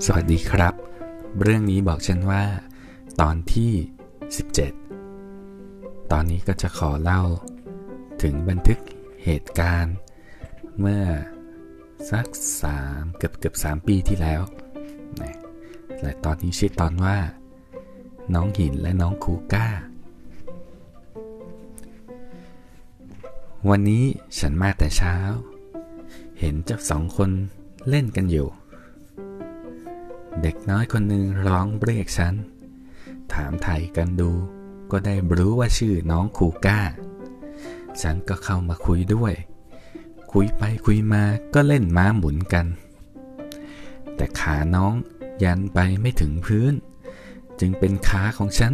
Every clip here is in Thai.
สวัสดีครับ เรื่องนี้บอกฉันว่า ตอนที่ 17 ตอนนี้ก็จะขอเล่า ถึงบันทึกเหตุการณ์ เมื่อสักสามเกือบเกือบสามปีที่แล้วนะและตอนนี้ชื่อตอนว่า น้องหินและน้องคูก้า วันนี้ฉันมาแต่เช้า เห็นเจ้าสองคนเล่นกันอยู่ เด็กน้อยคนหนึ่งร้องเรียกฉัน ถามไทยกันดู ก็ได้รู้ว่าชื่อน้องคูก้า ฉันก็เข้ามาคุยด้วย คุยไปคุยมาก็เล่นม้าหมุนกัน แต่ขาน้องยันไปไม่ถึงพื้น จึงเป็นขาของฉัน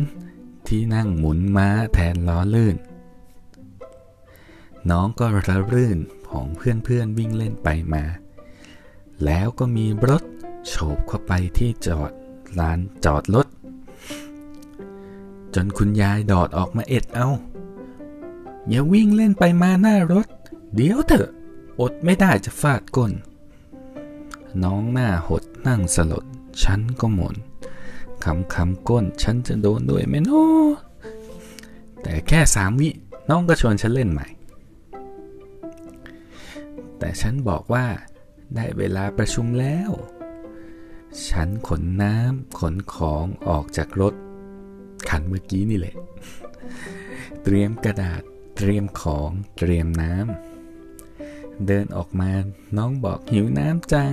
ที่นั่งหมุนม้าแทนล้อลื่น น้องก็ระรื่นของเพื่อนๆวิ่งเล่นไปมา แล้วก็มีรถ โฉบเข้าไปที่จอดลานจอดรถ จนคุณยายดอดออกมาเอ็ดเอา อย่าวิ่งเล่นไปมาหน้ารถ เดี๋ยวเถอะอดไม่ได้จะฟาดก้น น้องหน้าหดนั่งสลด ฉันก็หมนคำคำก้นฉันจะโดนด้วยไหมโนแต่แค่สามวิ น้องก็ชวนฉันเล่นใหม่ แต่ฉันบอกว่าได้เวลาประชุมแล้ว ฉันขนน้ำขนของออกจากรถคันเมื่อกี้นี่แหละ เตรียมกระดาษ เตรียมของเตรียมน้ำเดินออกมาน้องบอกหิวน้ำจัง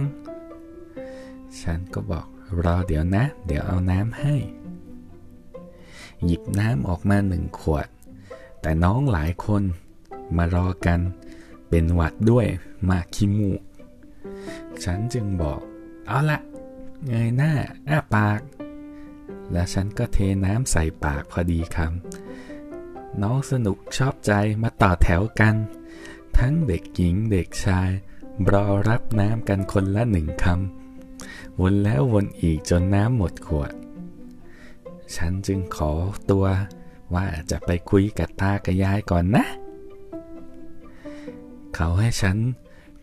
ฉันก็บอกรอเดี๋ยวนะ เดี๋ยวเอาน้ำให้ หยิบน้ำออกมาหนึ่งขวด แต่น้องหลายคนมารอกัน เป็นหวัดด้วยมาขี้มูก ฉันจึงบอก เอาละ เงยหน้า อ้าปาก แล้วฉันก็เทน้ำใส่ปากพอดีคำน้องสนุกชอบใจมาต่อแถวกัน ทั้งเด็กหญิงเด็กชาย รอรับน้ำกันคนละหนึ่งคำวนแล้ววนอีกจนน้ำหมดขวด ฉันจึงขอตัวว่าจะไปคุยกับตากับยายก่อนนะ เขาให้ฉัน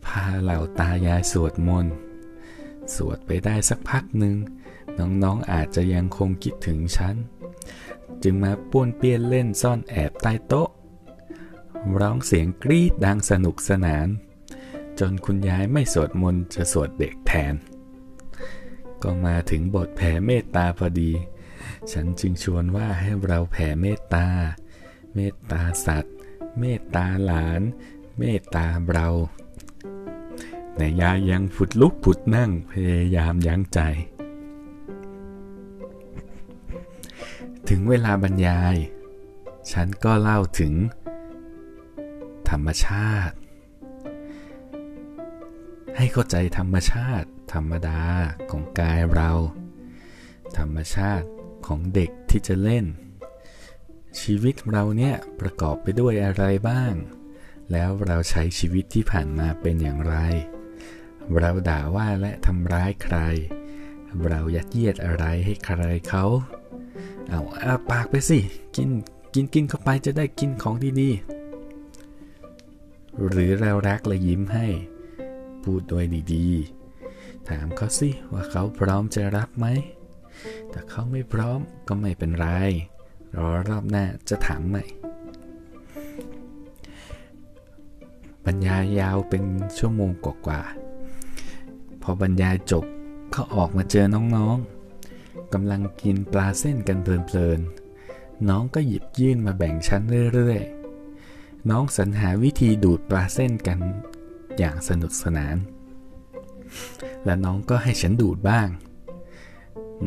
พาเหล่าตายายสวดมนต์ สวดไปได้สักพักหนึ่งน้องๆออาจจะยังคงคิดถึงฉัน จึงมาป้วนเปี้ยนเล่นซ่อนแอบใต้โต๊ะ ร้องเสียงกรีดดังสนุกสนาน จนคุณยายไม่สวดมนต์จะสวดเด็กแทน ก็มาถึงบทแผ่เมตตาพอดี ฉันจึงชวนว่าให้เราแผ่เมตตา เมตตาสัตว์ เมตตาหลาน เมตตาเรา แต่ยายังผุดลุกผุดนั่งพยายามยั้งใจ ถึงเวลาบรรยาย ฉันก็เล่าถึง ธรรมชาติ ให้เข้าใจธรรมชาติ ธรรมดาของกายเรา ธรรมชาติของเด็กที่จะเล่น ชีวิตเราเนี่ยประกอบไปด้วยอะไรบ้างแล้วเราใช้ชีวิตที่ผ่านมาเป็นอย่างไร เราด่าว่าและทำร้ายใคร เรายัดเยียดอะไรให้ใครเขาเอาอาปากไปสิ กินกินกินเข้าไปจะได้กินของดีๆ หรือเรารักและยิ้มให้ พูดโดยดีๆ ถามเขาสิว่าเขาพร้อมจะรับไหมถ้าเขาไม่พร้อมก็ไม่เป็นไร รอรอบหน้าจะถามใหม่บรรยายยาวเป็นชั่วโมงกว่าๆ พอบรรยายจบก็ออกมาเจอน้องๆกำลังกินปลาเส้นกันเพลินๆ น้องก็หยิบยื่นมาแบ่งชั้นเรื่อยๆ น้องสรรหาวิธีดูดปลาเส้นกันอย่างสนุกสนาน และน้องก็ให้ฉันดูดบ้าง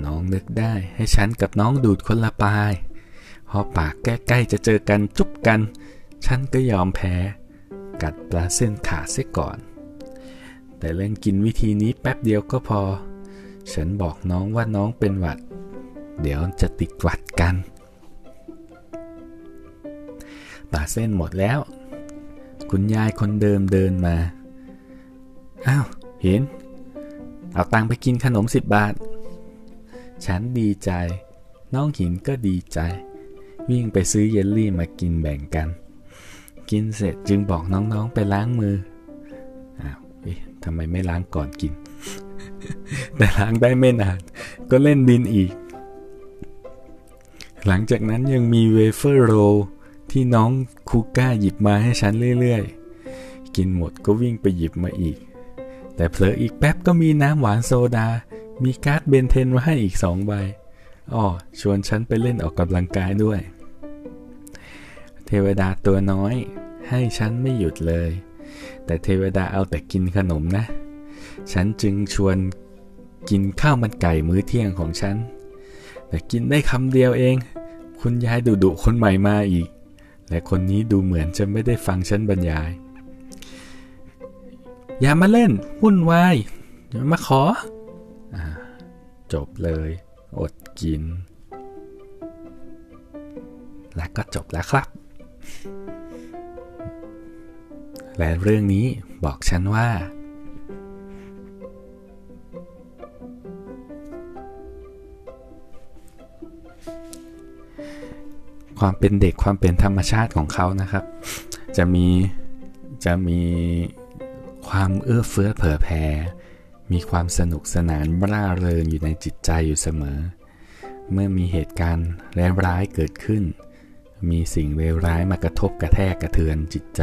น้องนึกได้ให้ฉันกับน้องดูดคนละปลาย พอปากใกล้ๆจะเจอกันจุ๊บกัน ฉันก็ยอมแพ้ กัดปลาเส้นขาเสียก่อน แต่เล่นกินวิธีนี้แป๊บเดียวก็พอ ฉันบอกน้องว่าน้องเป็นหวัด เดี๋ยวจะติดหวัดกันปลาเส้นหมดแล้ว คุณยายคนเดิมเดินมา อ้าวเห็น เอาตังไปกินขนมสิบบาท ฉันดีใจ น้องหินก็ดีใจ วิ่งไปซื้อเยลลี่มากินแบ่งกัน กินเสร็จจึงบอกน้องๆไปล้างมือ ทำไมไม่ล้างก่อนกิน แต่ล้างได้ไม่นาน ก็เล่นดินอีก หลังจากนั้นยังมีเวเฟอร์โรที่น้องคูก้าหยิบมาให้ฉันเรื่อยๆ กินหมดก็วิ่งไปหยิบมาอีก แต่เผลออีกแป๊บก็มีน้ำหวานโซดา มีการ์ดเบนเทนมาให้อีกสองใบอ้อชวนฉันไปเล่นออกกำลังกายด้วย เทวดาตัวน้อย ให้ฉันไม่หยุดเลย แต่เทวดาเอาแต่กินขนมนะ ฉันจึงชวนกินข้าวมันไก่มื้อเที่ยงของฉัน แต่กินได้คำเดียวเอง คุณยายดุดุคนใหม่มาอีก และคนนี้ดูเหมือนจะไม่ได้ฟังฉันบรรยาย อย่ามาเล่นวุ่นวายอย่ามาขออจบเลย อดกิน และก็จบแล้วครับ และเรื่องนี้บอกฉันว่า ความเป็นเด็กความเป็นธรรมชาติของเขานะครับ จะมีจะมีความเอื้อเฟื้อเผื่อแผ่มีความสนุกสนานร่าเริงอยู่ในจิตใจอยู่เสมอ เมื่อมีเหตุการณ์ร้ายเกิดขึ้น มีสิ่งเลวร้ายมากระทบกระแทกกระเทือนจิตใจ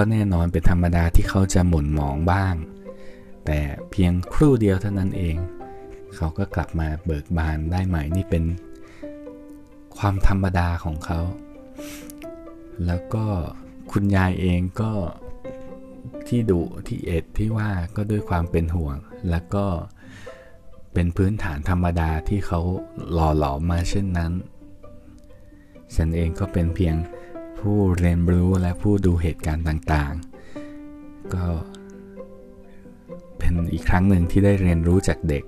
ก็แน่นอนเป็นธรรมดาที่เขาจะหม่นหมองบ้าง แต่เพียงครู่เดียวเท่านั้นเอง เขาก็กลับมาเบิกบานได้ใหม่นี่เป็นความธรรมดาของเขา แล้วก็คุณยายเองก็ที่ดุที่เอ็ดที่ว่าก็ด้วยความเป็นห่วง แล้วก็เป็นพื้นฐานธรรมดาที่เขาหล่อหลอมมาเช่นนั้น ฉันเองก็เป็นเพียง ผู้เรียนรู้และผู้ดูเหตุการณ์ต่างๆ ก็เป็นอีกครั้งหนึ่งที่ได้เรียนรู้จากเด็ก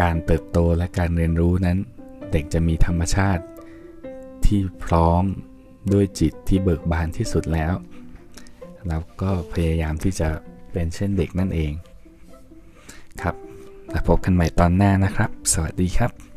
การเติบโตและการเรียนรู้นั้น เด็กจะมีธรรมชาติที่พร้อมด้วยจิตที่เบิกบานที่สุดแล้วแล้วก็พยายามที่จะเป็นเช่นเด็กนั่นเอง ครับ แล้วพบกันใหม่ตอนหน้านะครับ สวัสดีครับ